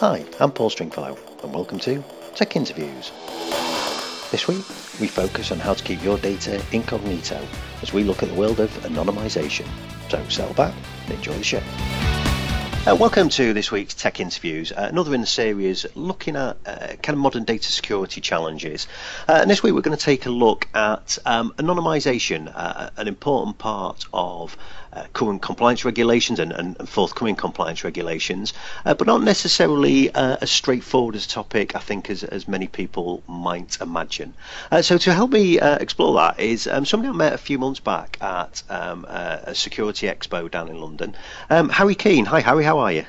Hi, I'm Paul Stringfellow, and welcome to Tech Interviews. This week, we focus on how to keep your data incognito as we look at the world of anonymisation. So settle back and enjoy the show. Uh, welcome to this week's Tech Interviews, uh, another in the series looking at uh, kind of modern data security challenges. Uh, and this week we're going to take a look at um, anonymisation, uh, an important part of uh, current compliance regulations and, and, and, forthcoming compliance regulations, uh, but not necessarily uh, as straightforward as a topic, I think, as, as many people might imagine. Uh, so, to help me uh, explore that is um, somebody I met a few months back at um, a security expo down in London, um, Harry Keen. Hi, Harry, how are you?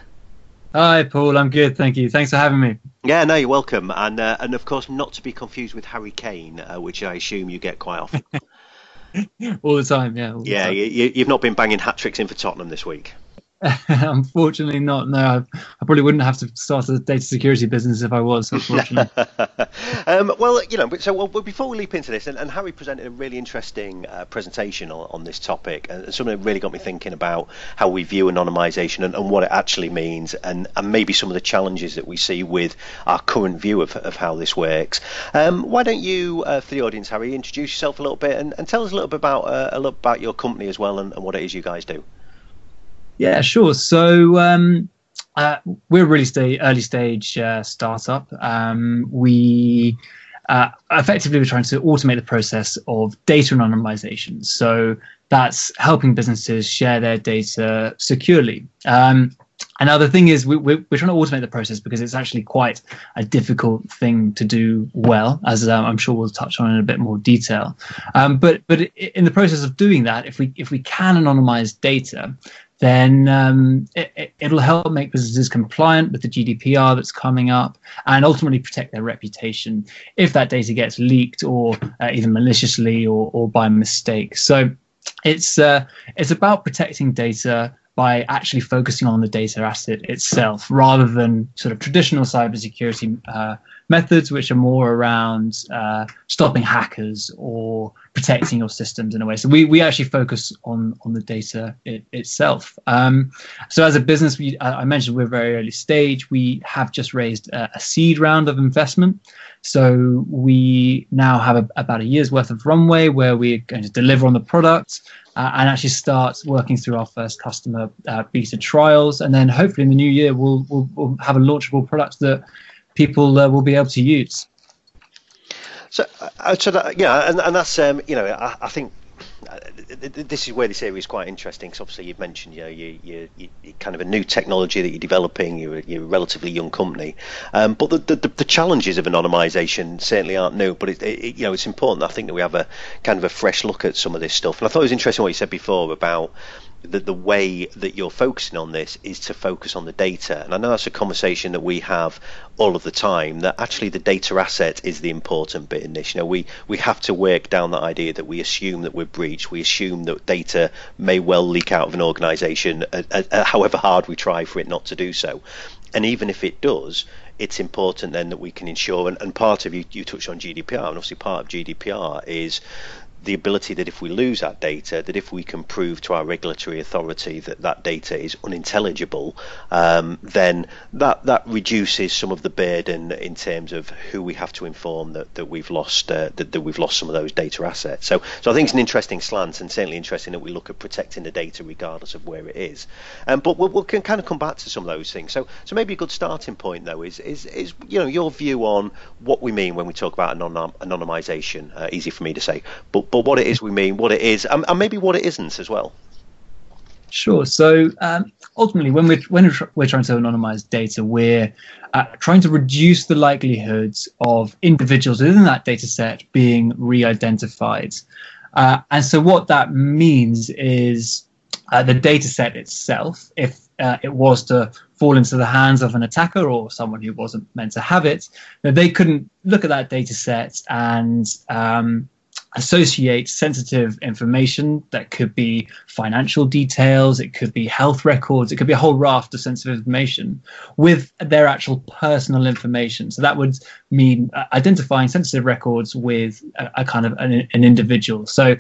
Hi, Paul. I'm good, thank you. Thanks for having me. Yeah, no, you're welcome, and uh, and of course not to be confused with Harry Kane, uh, which I assume you get quite often. all the time. Yeah. yeah, time. You, you've not been banging hat tricks in for Tottenham this week. unfortunately, not. No, I, I, probably wouldn't have to start a data security business if I was. Unfortunately. um, well, you know, so well, before we leap into this, and, and Harry presented a really interesting uh, presentation on, on, this topic, and something that really got me thinking about how we view anonymisation and, and, what it actually means, and, and maybe some of the challenges that we see with our current view of, of how this works. Um, why don't you, uh, for the audience, Harry, introduce yourself a little bit and, and tell us a little bit about uh, a little about your company as well and, and what it is you guys do. Yeah, sure. So um, uh, we're a really early stage uh, startup. Um, we uh, effectively we're trying to automate the process of data anonymization. So that's helping businesses share their data securely. Um, the thing is, we, we're, we're, trying to automate the process because it's actually quite a difficult thing to do well, as um, I'm sure we'll touch on in a bit more detail. Um, but but in the process of doing that, if we if we can anonymize data, then um, it, will help make businesses compliant with the GDPR that's coming up and ultimately protect their reputation if that data gets leaked or uh, either maliciously or, or by mistake. So it's uh, it's about protecting data by actually focusing on the data asset itself rather than sort of traditional cybersecurity uh, methods, which are more around uh, stopping hackers or protecting your systems in a way. So we, we actually focus on on the data it, itself. Um, so as a business, we I mentioned we're very early stage. We have just raised a, a seed round of investment. So we now have a, about a year's worth of runway where we're going to deliver on the product. Uh, and actually start working through our first customer uh, beta trials, and then hopefully in the new year we'll, we'll, we'll have a launchable product that people uh, will be able to use. So, uh, so that, yeah, and, and that's um, you know I, I think uh, this is where this area is quite interesting because obviously you've mentioned you know you, you, you kind of a new technology that you're developing you're, you're a relatively young company. Um, but the, the, the, challenges of anonymization certainly aren't new but it, it, you know it's important I think that we have a kind of a fresh look at some of this stuff. And I thought it was interesting what you said before about that the way that you're focusing on this is to focus on the data. And I know that's a conversation that we have all of the time. That actually the data asset is the important bit in this. You know, we we have to work down that idea that we assume that we're breached. We assume that data may well leak out of an organisation, uh, uh, uh, however hard we try for it not to do so. And even if it does, it's important then that we can ensure. And, and part of you you touched on GDPR, and obviously part of GDPR is the ability that if we lose that data, that if we can prove to our regulatory authority that that data is unintelligible, um, then that that reduces some of the burden in terms of who we have to inform that, that we've lost uh, that, that we've lost some of those data assets. So so I think it's an interesting slant and certainly interesting that we look at protecting the data regardless of where it is. Um, but we we'll can kind of come back to some of those things. So so maybe a good starting point though is is is you know your view on what we mean when we talk about anon- anonymization. Uh, easy for me to say, but but what it is we mean, what it is, and, and maybe what it isn't as well. Sure. So um, ultimately, when we're when we're trying to anonymize data, we're uh, trying to reduce the likelihoods of individuals within that data set being re-identified. Uh, and so what that means is uh, the data set itself, if uh, it was to fall into the hands of an attacker or someone who wasn't meant to have it, they couldn't look at that data set and um, associate sensitive information that could be financial details, it could be health records, it could be a whole raft of sensitive information with their actual personal information. So that would mean uh, identifying sensitive records with a, a kind of an, an, individual. So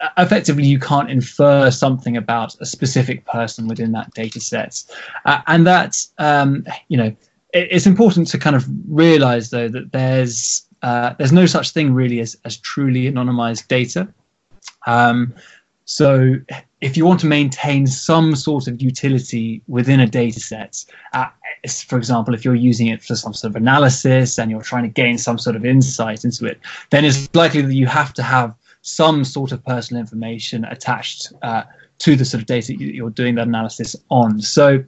uh, effectively, you can't infer something about a specific person within that data set. Uh, and that, um, you know, it's important to kind of realize though that there's uh, there's no such thing really as, as truly anonymized data. Um, so if you want to maintain some sort of utility within a data set, uh, for example, if you're using it for some sort of analysis and you're trying to gain some sort of insight into it, then it's likely that you have to have some sort of personal information attached uh, to the sort of data you're doing that analysis on. So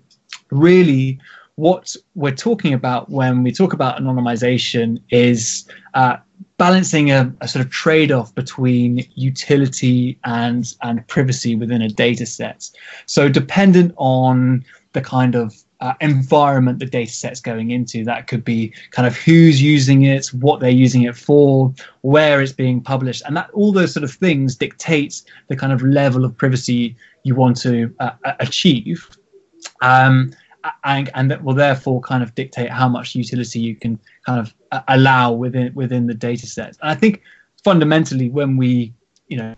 really, what we're talking about when we talk about anonymization is uh, balancing a, a, sort of trade-off between utility and and privacy within a data set. So dependent on the kind of uh, environment the data set's going into, that could be kind of who's using it, what they're using it for, where it's being published, and that all those sort of things dictate the kind of level of privacy you want to uh, achieve. Um, and, and that will therefore kind of dictate how much utility you can kind of uh, allow within within the data set. And I think fundamentally, when we you know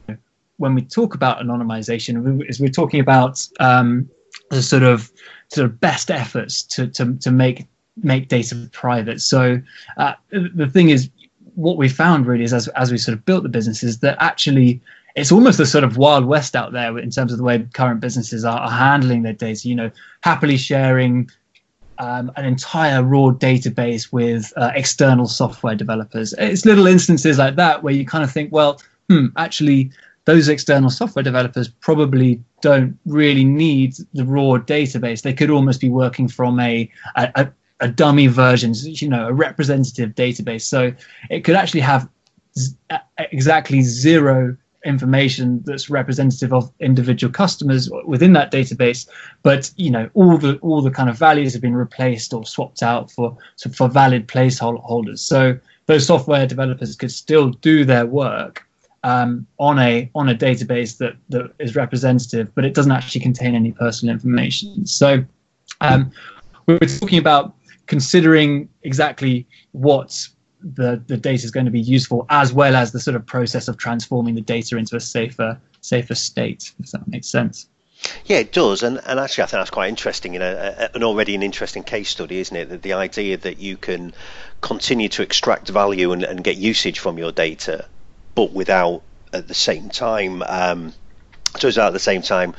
when we talk about anonymization, is we're talking about um, the sort of sort of best efforts to to to make make data private. So uh, the thing is, what we found really is as as we sort of built the business is that actually it's almost a sort of wild west out there in terms of the way current businesses are, are handling their data. You know, happily sharing um, an entire raw database with uh, external software developers. It's little instances like that where you kind of think, well, hmm, actually, those external software developers probably don't really need the raw database. They could almost be working from a, a, a dummy version, you know, a representative database. So it could actually have z- exactly zero information that's representative of individual customers within that database but you know all the all the kind of values have been replaced or swapped out for for valid placeholders so those software developers could still do their work um, on a on a database that that is representative but it doesn't actually contain any personal information. So um, we're talking about considering exactly what the, the data is going to be useful as well as the sort of process of transforming the data into a safer safer state if that makes sense yeah, it does, and and actually, I think that's quite interesting. You know, an already an interesting case study, isn't it? That the idea that you can continue to extract value and, and get usage from your data, but without at the same time, um, so at the same time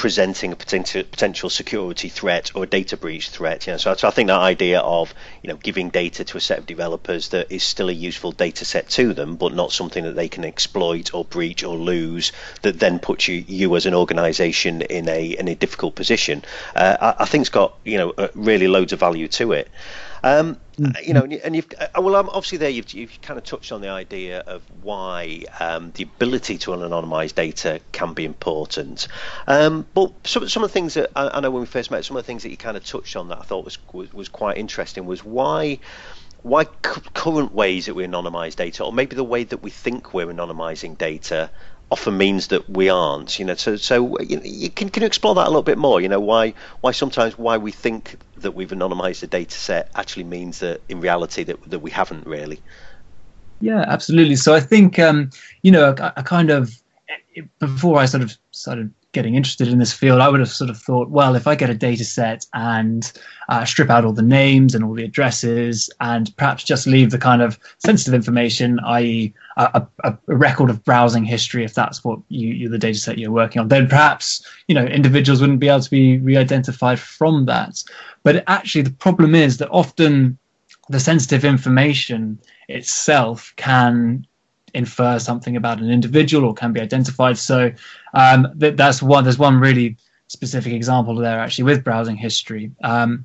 presenting a potential potential security threat or a data breach threat. You know, so, so I think that idea of you know giving data to a set of developers that is still a useful data set to them, but not something that they can exploit or breach or lose, that then puts you you as an organisation in a in a difficult position. Uh, I, I think's got you know uh, really loads of value to it. Um, mm. you know, and you've uh, well, um, obviously there you've, you've kind of touched on the idea of why um, the ability to anonymize data can be important. Um, but some some of the things that I, I, know when we first met, some of the things that you kind of touched on that I thought was was, was quite interesting was why why current ways that we anonymize data, or maybe the way that we think we're anonymizing data, often means that we aren't. You know, so so you, can can you explore that a little bit more? You know, why why sometimes why we think that we've anonymized a data set actually means that in reality that that we haven't really. Yeah, absolutely. So I think um, you know, a, I kind of before I sort of started getting interested in this field, I would have sort of thought, well, if I get a data set and uh, strip out all the names and all the addresses and perhaps just leave the kind of sensitive information, i.e., a, a, a record of browsing history, if that's what you, you, the data set you're working on, then perhaps you know individuals wouldn't be able to be re-identified from that. But actually, the problem is that often the sensitive information itself can infer something about an individual or can be identified. So um, th- that's one. There's one really specific example there actually with browsing history. Um,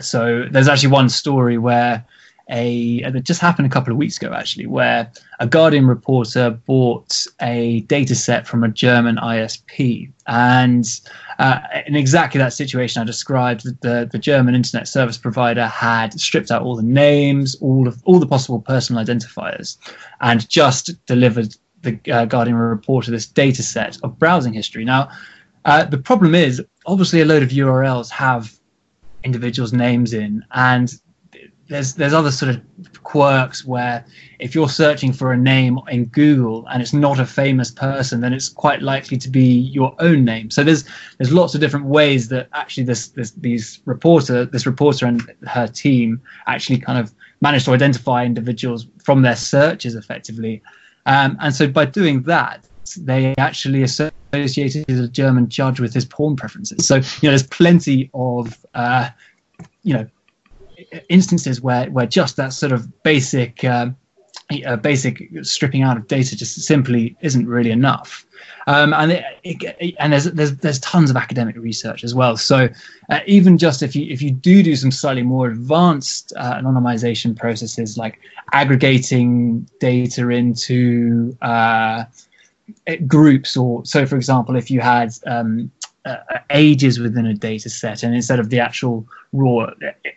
so there's actually one story where a that just happened a couple of weeks ago actually, where a Guardian reporter bought a data set from a German ISP, and uh, in exactly that situation I described, the the German internet service provider had stripped out all the names, all of all the possible personal identifiers, and just delivered the uh, Guardian reporter this data set of browsing history. Now, uh, the problem is obviously a load of URLs have individuals' names in, and there's there's other sort of quirks where if you're searching for a name in Google and it's not a famous person, then it's quite likely to be your own name. So there's there's lots of different ways that actually this this these reporter this reporter and her team actually kind of managed to identify individuals from their searches effectively, um, and so by doing that they actually associated a German judge with his porn preferences. So you know there's plenty of uh, you know instances where where just that sort of basic uh, basic stripping out of data just simply isn't really enough. Um, and it, it, and there's, there's there's tons of academic research as well. So uh, even just if you if you do do some slightly more advanced uh, anonymization processes like aggregating data into uh, groups, or so for example, if you had um, uh, ages within a data set and instead of the actual raw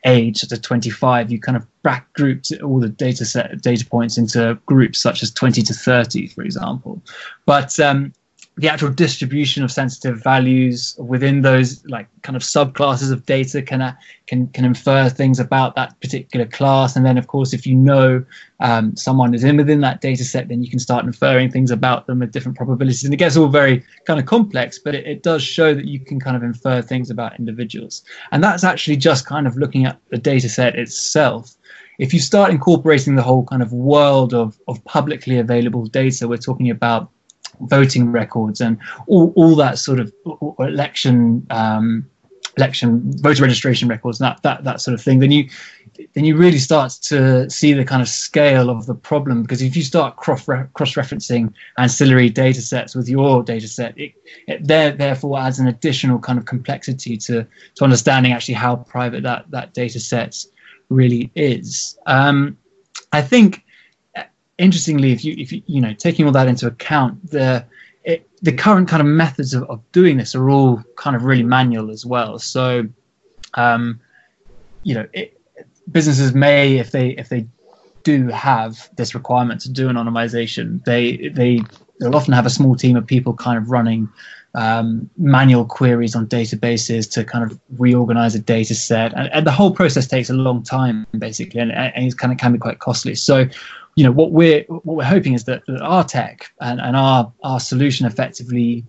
age such as 25 you kind of back grouped all the data set data points into groups such as 20 to 30 for example. But um, the actual distribution of sensitive values within those like kind of subclasses of data can uh, can can infer things about that particular class. And then of course if you know um, someone is in within that data set then you can start inferring things about them with different probabilities. And it gets all very kind of complex but it, it does show that you can kind of infer things about individuals. And that's actually just kind of looking at the data set itself. If you start incorporating the whole kind of world of, of publicly available data we're talking about voting records and all, all that sort of election um, election voter registration records that that that sort of thing then you then you really start to see the kind of scale of the problem. Because if you start cross cross referencing ancillary data sets with your data set it, it there therefore adds an additional kind of complexity to to understanding actually how private that that data set really is. Um, i think interestingly, if you if you you know taking all that into account, the it, the current kind of methods of, of doing this are all kind of really manual as well. So, um, you know, it, businesses may if they if they do have this requirement to do anonymization, they they they'll often have a small team of people kind of running um, manual queries on databases to kind of reorganize a data set, and, and, the whole process takes a long time basically, and, and it kind of can be quite costly. So you know what we're what we're hoping is that, that our tech and, and our our solution effectively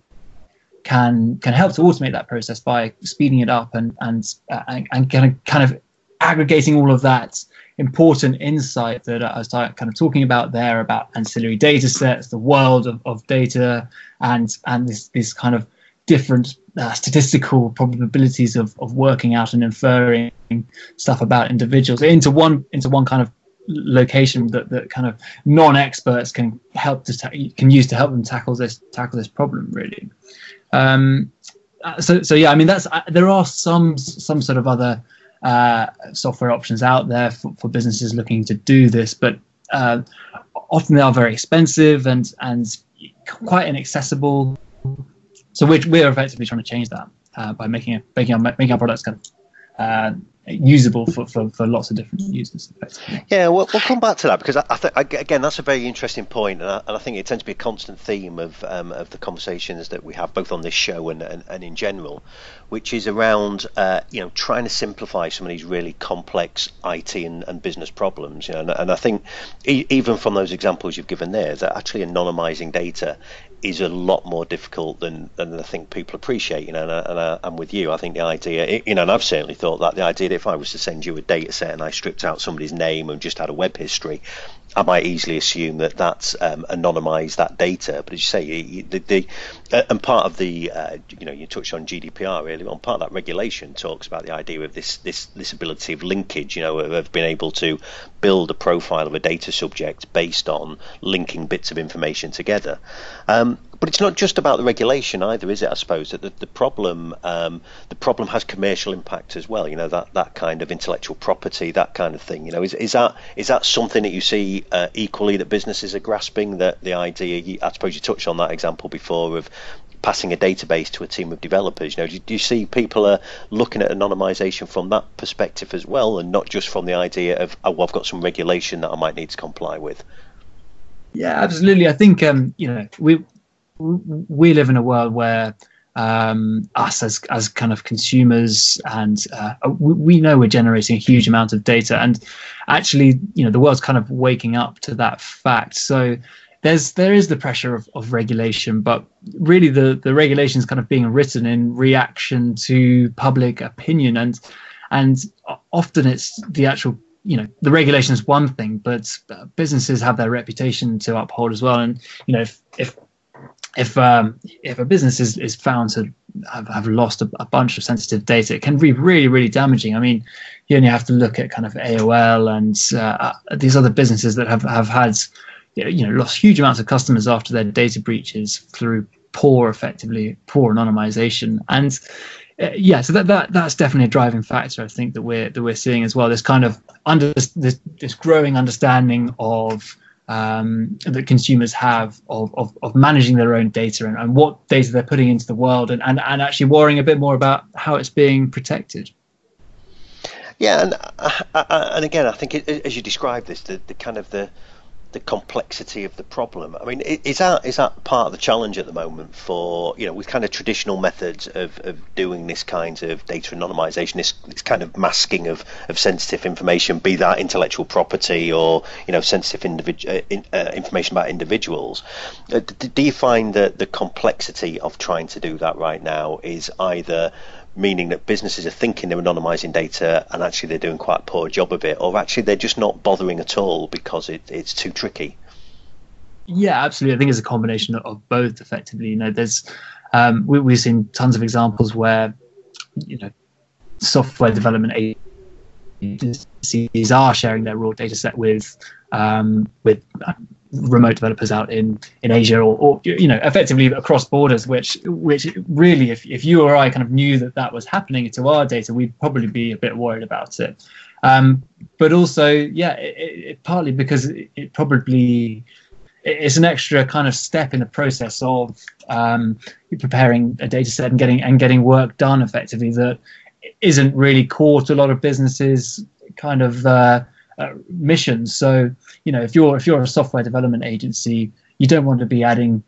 can can help to automate that process by speeding it up and and uh, and, and kind of kind of aggregating all of that important insight that I was kind of talking about there about ancillary data sets, the world of, of data, and and this this kind of different uh, statistical probabilities of, of working out and inferring stuff about individuals into one into one kind of location that, that kind of non-experts can help to ta- can use to help them tackle this tackle this problem really. Um, uh, so so yeah i mean that's uh, there are some some sort of other uh, software options out there for, for businesses looking to do this but uh, often they are very expensive and and quite inaccessible. So we're, we're effectively trying to change that uh, by making making our making our products kind of uh, usable for, for, for lots of different users. Yeah, we'll, we'll come back to that because I, I think again that's a very interesting point, and I, and I, think it tends to be a constant theme of um, of the conversations that we have both on this show and and, and in general, which is around uh, you know trying to simplify some of these really complex IT and, and business problems. You know, and, and I think e- even from those examples you've given there, that actually anonymizing data is a lot more difficult than, than I think people appreciate. You know, and, I, and I, am with you. I think the idea, you know, and I've certainly thought that the idea that if I was to send you a data set and I stripped out somebody's name and just had a web history, I might easily assume that that's um, anonymized that data. But as you say, the, the and part of the uh, you know you touched on GDPR really on part of that regulation talks about the idea of this this this ability of linkage. You know, of, of being able to build a profile of a data subject based on linking bits of information together. Um, but it's not just about the regulation either, is it? I suppose that the, the problem um, the problem has commercial impact as well. You know that, that kind of intellectual property, that kind of thing. You know, is, is that is that something that you see uh, equally that businesses are grasping? That the idea, I suppose you touched on that example before of passing a database to a team of developers. You know, do, do you see people are looking at anonymization from that perspective as well, and not just from the idea of oh, I've got some regulation that I might need to comply with? Yeah, absolutely. I think um, you know we we live in a world where um, us as as kind of consumers, and uh, we, we, know we're generating a huge amount of data, and actually, you know, the world's kind of waking up to that fact. So there's there is the pressure of, of regulation, but really the the regulation is kind of being written in reaction to public opinion, and and often it's the actual you know the regulation is one thing, but businesses have their reputation to uphold as well, and you know if if if um, if a business is, is found to have, have lost a, a, bunch of sensitive data, it can be really really damaging. I mean, you only have to look at kind of AOL and uh, these other businesses that have have had you know lost huge amounts of customers after their data breaches through poor, effectively poor anonymization and. Uh, yeah, so that, that that's definitely a driving factor. I think that we're that we're seeing as well. This kind of under this this, growing understanding of um, that consumers have of, of, of, managing their own data and, and what data they're putting into the world and, and, and actually worrying a bit more about how it's being protected. Yeah, and uh, uh, and again, I think it, as you describe this, the, the kind of the the complexity of the problem. I mean, is that is that part of the challenge at the moment for you know with kind of traditional methods of, of doing this kind of data anonymization, this, this kind of masking of, of sensitive information, be that intellectual property or you know sensitive individu- uh, in, uh, information about individuals. Uh, do you find that the complexity of trying to do that right now is either meaning that businesses are thinking they're anonymizing data and actually they're doing quite a poor job of it, or actually they're just not bothering at all because it, it's too tricky. Yeah, absolutely. I think it's a combination of both. Effectively, you know, there's um, we, we've seen tons of examples where you know software development agencies are sharing their raw data set with um, with remote developers out in in Asia or, or, you know effectively across borders which which really if, if you or I kind of knew that that was happening to our data we'd probably be a bit worried about it. Um, but also yeah it, it, partly because it, it, probably it's an extra kind of step in the process of um, preparing a data set and getting and getting work done effectively that isn't really core to a lot of businesses kind of uh, uh, missions. So you know, if you're if you're a software development agency, you don't want to be adding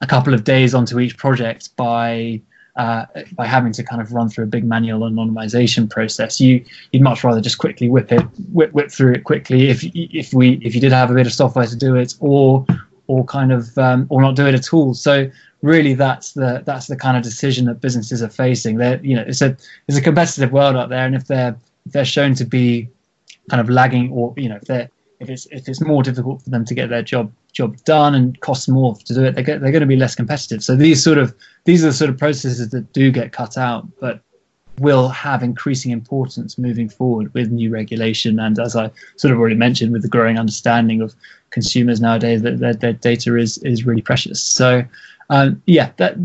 a couple of days onto each project by uh, by having to kind of run through a big manual anonymization process. You you'd much rather just quickly whip it whip, whip through it quickly if if we if you did have a bit of software to do it or or kind of um, or not do it at all. So really that's the that's the kind of decision that businesses are facing. They're you know it's a it's a competitive world out there, and if they're if they're shown to be kind of lagging, or you know, if they're if it's if it's more difficult for them to get their job job done and costs more to do it, they get, they're going to be less competitive. So these sort of these are the sort of processes that do get cut out, but will have increasing importance moving forward with new regulation and as I sort of already mentioned with the growing understanding of consumers nowadays that their, their data is is really precious. So um, yeah, that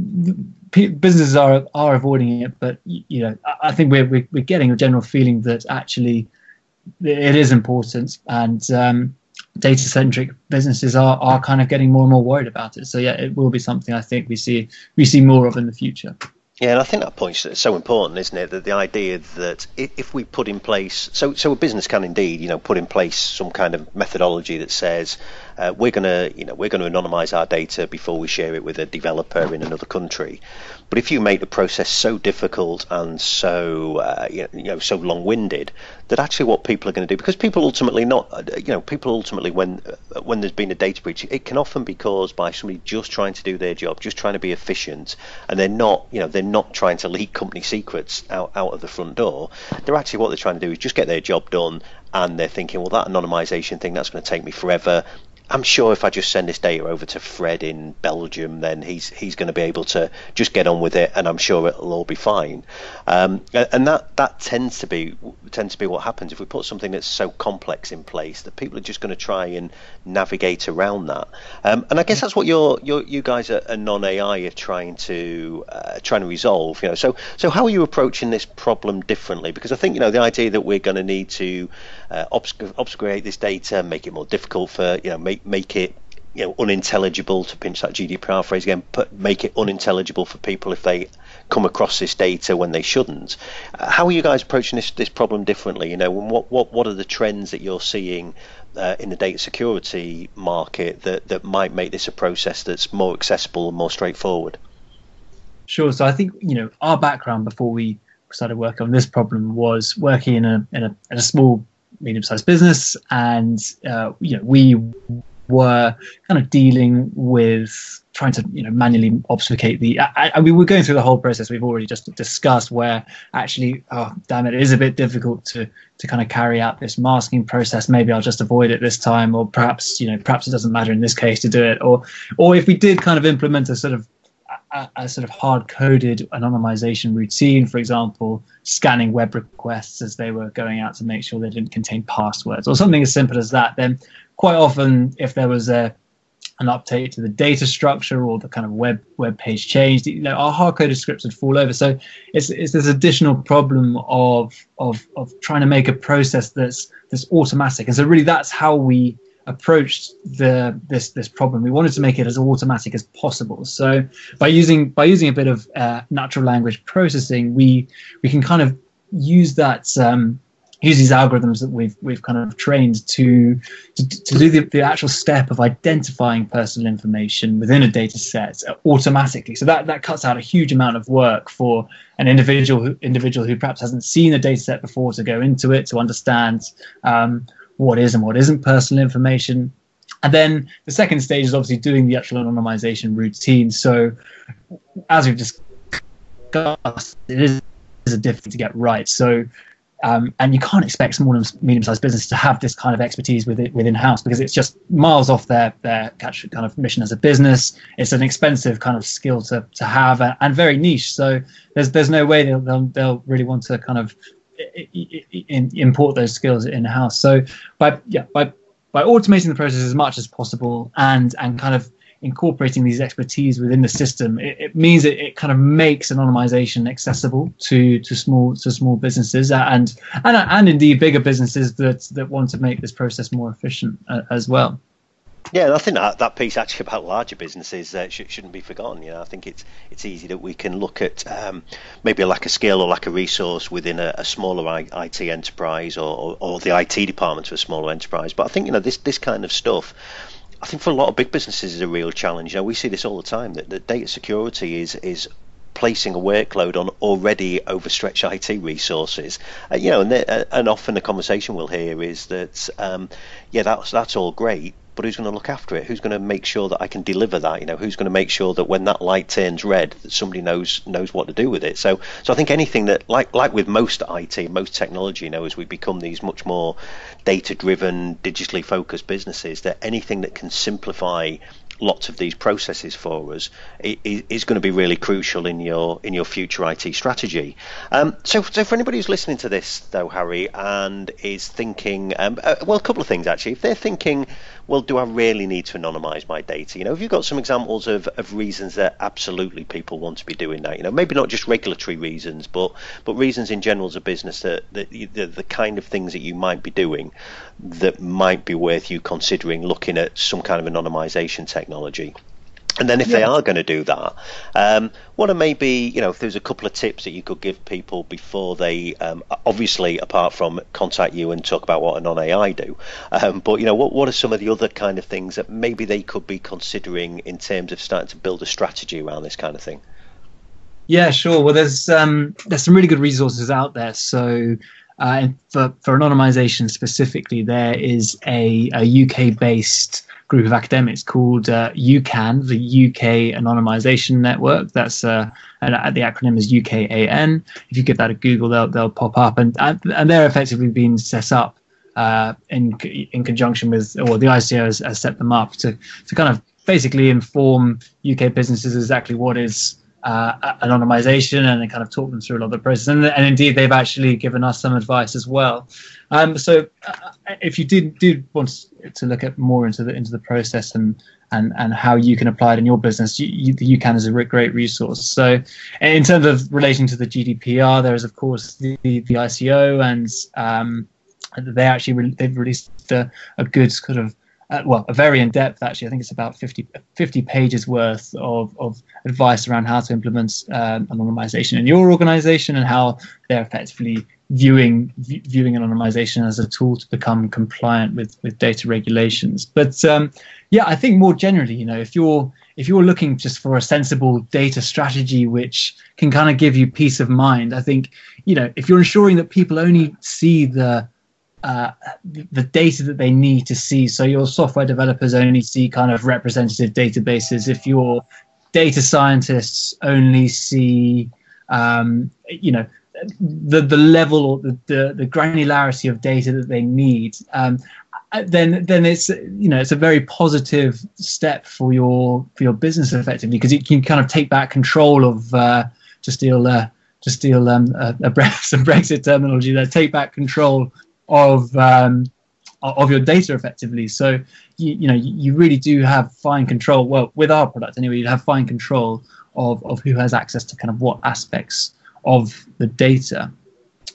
businesses are are avoiding it, but you know I think we're we're getting a general feeling that actually it is important, and um, data centric businesses are are kind of getting more and more worried about it. So yeah, it will be something I think we see we see more of in the future. Yeah, and I think that point is so important, isn't it? That the idea that if we put in place, so so a business can indeed, you know, put in place some kind of methodology that says uh, we're going to, you know, we're going to anonymize our data before we share it with a developer in another country. But if you make the process so difficult and so uh, you know so long-winded that actually what people are going to do because people ultimately not uh, you know people ultimately when uh, when there's been a data breach it can often be caused by somebody just trying to do their job just trying to be efficient and they're not you know they're not trying to leak company secrets out out of the front door they're actually what they're trying to do is just get their job done and they're thinking well that anonymization thing that's going to take me forever I'm sure if I just send this data over to Fred in Belgium, then he's he's going to be able to just get on with it, and I'm sure it'll all be fine. Um, and that that tends to be tends to be what happens if we put something that's so complex in place that people are just going to try and navigate around that. Um, and I guess that's what you're, you're you guys at, non AI are trying to uh, trying to resolve. You know, so so how are you approaching this problem differently? Because I think you know the idea that we're going to need to uh, obscurate this data, make it more difficult for you know make make it you know unintelligible to pinch that GDPR phrase again, but make it unintelligible for people if they come across this data when they shouldn't. Uh, how are you guys approaching this this problem differently? You know, what what what are the trends that you're seeing uh, in the data security market that that might make this a process that's more accessible and more straightforward? Sure. So I think you know our background before we started working on this problem was working in a in a, in a small medium-sized business, and uh, you know we were kind of dealing with trying to you know manually obfuscate the I, I, mean we're going through the whole process. We've already just discussed where actually oh damn it it is a bit difficult to to kind of carry out this masking process. Maybe i'll just avoid it this time or perhaps you know perhaps it doesn't matter in this case to do it. Or or if we did kind of implement a sort of a, sort of hard coded anonymization routine for example scanning web requests as they were going out to make sure they didn't contain passwords or something as simple as that then quite often if there was a an update to the data structure or the kind of web web page changed, you know, our hard-coded scripts would fall over. So it's, it's this additional problem of of of trying to make a process that's that's automatic. And so really that's how we approached the this this problem. We wanted to make it as automatic as possible. So by using by using a bit of uh, natural language processing, we we can kind of use that um, use these algorithms that we've we've kind of trained to to, to do the, the actual step of identifying personal information within a data set automatically. So that that cuts out a huge amount of work for an individual who, individual who perhaps hasn't seen a data set before to go into it to understand um, what is and what isn't personal information. And then the second stage is obviously doing the actual anonymization routine. So as we've discussed, it is a difficult to get right. So um, and you can't expect small and medium-sized businesses to have this kind of expertise within within house because it's just miles off their their kind of mission as a business. It's an expensive kind of skill to to have and, and very niche. So there's there's no way they'll they'll, they'll really want to kind of import those skills in house. So by yeah by by automating the process as much as possible and and kind of incorporating these expertise within the system, it, it means it, it kind of makes anonymization accessible to to small to small businesses and and and indeed bigger businesses that that want to make this process more efficient uh, as well. Yeah, I think that, that piece actually about larger businesses uh, sh- shouldn't be forgotten. You know, I think it's it's easy that we can look at um, maybe a lack of skill or lack of resource within a, a smaller I- IT enterprise or, or, or the IT department of a smaller enterprise. But I think you know this this kind of stuff I think for a lot of big businesses is a real challenge. You know, we see this all the time that, that data security is is placing a workload on already overstretched IT resources. Uh, you know, and, uh, and often the conversation we'll hear is that, um, yeah, that's that's all great, but who's going to look after it? Who's going to make sure that I can deliver that? You know, who's going to make sure that when that light turns red, that somebody knows knows what to do with it? So, so I think anything that, like like with most IT, most technology, you know, as we become these much more data-driven, digitally focused businesses, that anything that can simplify lots of these processes for us is going to be really crucial in your in your future IT strategy. Um, so, so for anybody who's listening to this, though, Harry, and is thinking, um, uh, well, a couple of things actually. If they're thinking, well, do I really need to anonymize my data? You know, have you got some examples of, of reasons that absolutely people want to be doing that? You know, maybe not just regulatory reasons, but but reasons in general as a business that, that the, the kind of things that you might be doing that might be worth you considering looking at some kind of anonymization technology. And then if yeah. they are going to do that, um, what are maybe, you know, if there's a couple of tips that you could give people before they, um, obviously, apart from contact you and talk about what anon.ai do, um, but, you know, what, what are some of the other kind of things that maybe they could be considering in terms of starting to build a strategy around this kind of thing? Yeah, sure. Well, there's um, there's some really good resources out there. So uh, for, for anonymization specifically, there is a, a UK based group of academics called uh, UKAN, the UK Anonymization Network. That's uh, and the acronym is UKAN. If you give that a Google, they'll, they'll pop up. And, and they're effectively being set up uh, in, in conjunction with, or the ICO has, has set them up to, to kind of basically inform UK businesses exactly what is uh, anonymization and then kind of talk them through a lot of the process. And, and indeed, they've actually given us some advice as well. Um, so, uh, if you did did want to look at more into the into the process and and and how you can apply it in your business, you, you, the UKAN is a great resource. So, in terms of relating to the GDPR, there is of course the the, the ICO, and um, they actually re- they've released a, a good sort of uh, well, a very in depth actually. I think it's about 50, 50 pages worth of, of advice around how to implement um, anonymization in your organization and how they're effectively viewing v- viewing anonymization as a tool to become compliant with with data regulations. But um, yeah, I think more generally, you know, if you're if you're looking just for a sensible data strategy which can kind of give you peace of mind, I think you know if you're ensuring that people only see the uh, the data that they need to see. So your software developers only see kind of representative databases. If your data scientists only see, um, you know, the the level or the, the, the granularity of data that they need, um, then then it's you know it's a very positive step for your for your business effectively because it can kind of take back control of uh, to steal uh, to steal um, a, a, some Brexit terminology there take back control of um, of your data effectively. So you, you know you really do have fine control. Well, with our product anyway, you have fine control of of who has access to kind of what aspects of the data.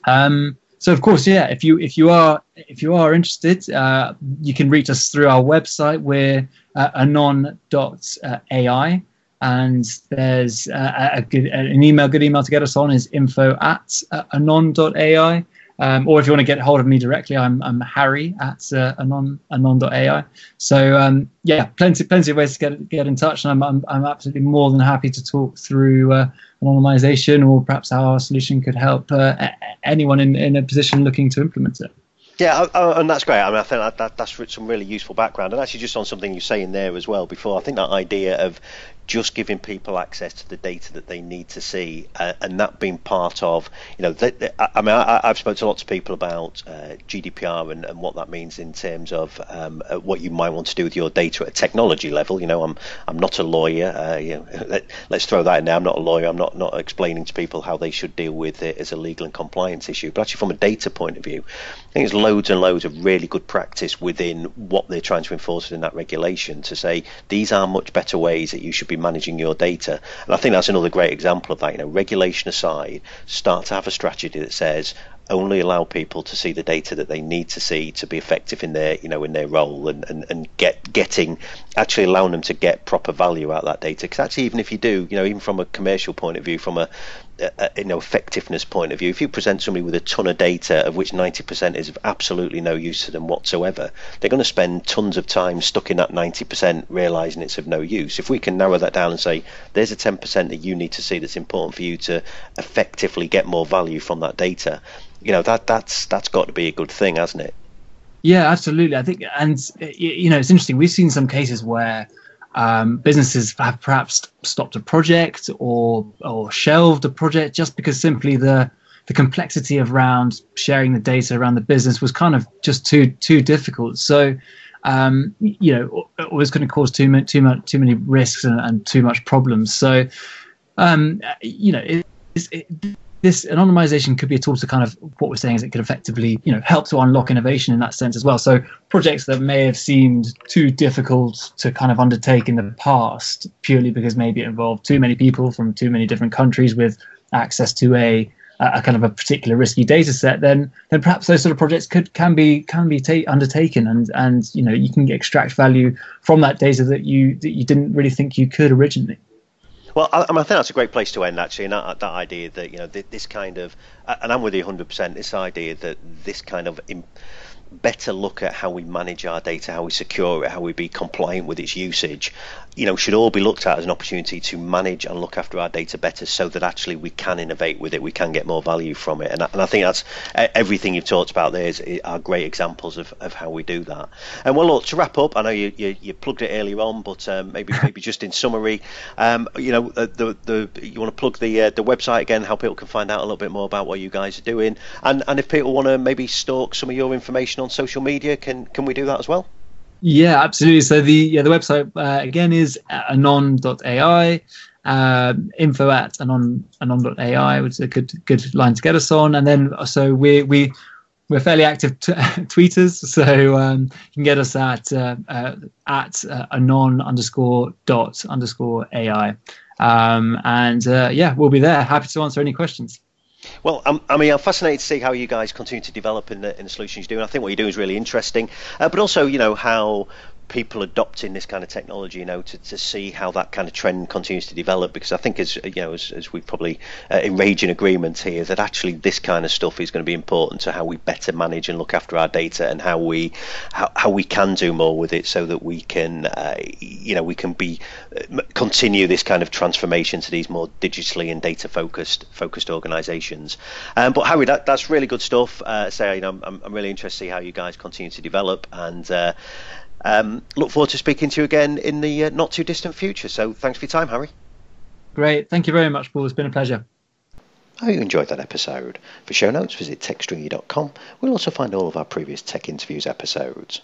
Um, so of course, yeah, if you if you are if you are interested, uh, you can reach us through our website. We're uh, anon.ai. And there's uh, a good an email, good email to get us on is info at uh, anon.ai. Um, or if you want to get hold of me directly, I'm, I'm Harry at uh, anon, anon.ai. So um, yeah, plenty plenty of ways to get get in touch, and I'm I'm, I'm absolutely more than happy to talk through uh, anonymization or perhaps how our solution could help uh, anyone in, in a position looking to implement it. Yeah, and that's great. I mean, I think that, that, that's some really useful background, and actually, just on something you say in there as well before, I think that idea of just giving people access to the data that they need to see, uh, and that being part of, you know, I mean, I, have spoken to lots of people about uh, GDPR and, and, what that means in terms of um, uh, what you might want to do with your data at a technology level. You know, I'm I'm not a lawyer. Uh, you know, let, us throw that in there. I'm not a lawyer. I'm not not explaining to people how they should deal with it as a legal and compliance issue. But actually, from a data point of view, I think there's loads and loads of really good practice within what they're trying to enforce in that regulation to say these are much better ways that you should be managing your data. And I think that's another great example of that. You know, regulation aside, start to have a strategy that says only allow people to see the data that they need to see to be effective in their you know in their role and, and, and get getting actually allowing them to get proper value out of that data. Because actually even if you do you know even from a commercial point of view from a, a you know effectiveness point of view if you present somebody with a ton of data of which 90% is of absolutely no use to them whatsoever they're going to spend tons of time stuck in that 90% realizing it's of no use. If we can narrow that down and say there's a 10% that you need to see that's important for you to effectively get more value from that data you know that that's that's got to be a good thing, hasn't it? Yeah, absolutely. I think, and you know, it's interesting. We've seen some cases where um, businesses have perhaps stopped a project or or shelved a project just because simply the the complexity of around sharing the data around the business was kind of just too too difficult. So, um, you know, it was going to cause too many too much too many risks and, and too much problems. So, um, you know, it, it, this anonymization could be a tool to kind of what we're saying is it could effectively you know help to unlock innovation in that sense as well. So projects that may have seemed too difficult to kind of undertake in the past purely because maybe it involved too many people from too many different countries with access to a a kind of a particular risky data set then then perhaps those sort of projects could can be can be ta- undertaken and and you know you can extract value from that data that you that you didn't really think you could originally well, I, I, think that's a great place to end, actually, and that, that idea that you know this kind of, and I'm with you 100%. This idea that this kind of better look at how we manage our data, how we secure it, how we be compliant with its usage, you know, should all be looked at as an opportunity to manage and look after our data better so that actually we can innovate with it, we can get more value from it. And, and I think that's everything you've talked about there is, are great examples of, of how we do that. And well, look, to wrap up, I know you, you, you plugged it earlier on, but um, maybe maybe just in summary, um, you know, the, the you want to plug the uh, the website again, how people can find out a little bit more about what you guys are doing, and and if people want to maybe stalk some of your information on social media, can can we do that as well? Yeah, absolutely. So the yeah the website uh, again is anon.ai. Uh, info at anon anon.ai, which is a good good line to get us on. And then so we we we're fairly active t- tweeters, so um, you can get us at uh, uh, at uh, anon underscore dot underscore ai. Um, and uh, yeah, we'll be there. Happy to answer any questions. Well, I'm, I mean, I'm fascinated to see how you guys continue to develop in the, in the solutions you do, and I think what you do is really interesting. Uh, but also, you know, how people adopting this kind of technology, you know, to, to see how that kind of trend continues to develop. Because I think, as you know, as, as we probably uh, in agreement here, that actually this kind of stuff is going to be important to how we better manage and look after our data and how we how, how we can do more with it, so that we can, uh, you know, we can be uh, continue this kind of transformation to these more digitally and data focused focused organisations. Um, but Harry, that, that's really good stuff. Uh, so you know, I'm, I'm really interested to see how you guys continue to develop and. Uh, um, look forward to speaking to you again in the uh, not too distant future. So thanks for your time, Harry. Great. Thank you very much, Paul. It's been a pleasure. I hope you enjoyed that episode. For show notes, visit techstringy.com. We'll also find all of our previous Tech Interviews episodes.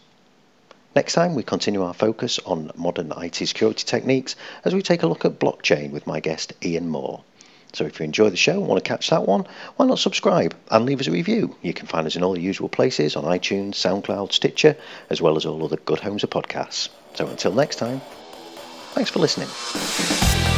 Next time, we continue our focus on modern IT security techniques as we take a look at blockchain with my guest Ian Moore. So if you enjoy the show and want to catch that one, why not subscribe and leave us a review? You can find us in all the usual places on iTunes, SoundCloud, Stitcher, as well as all other good homes of podcasts. So until next time, thanks for listening.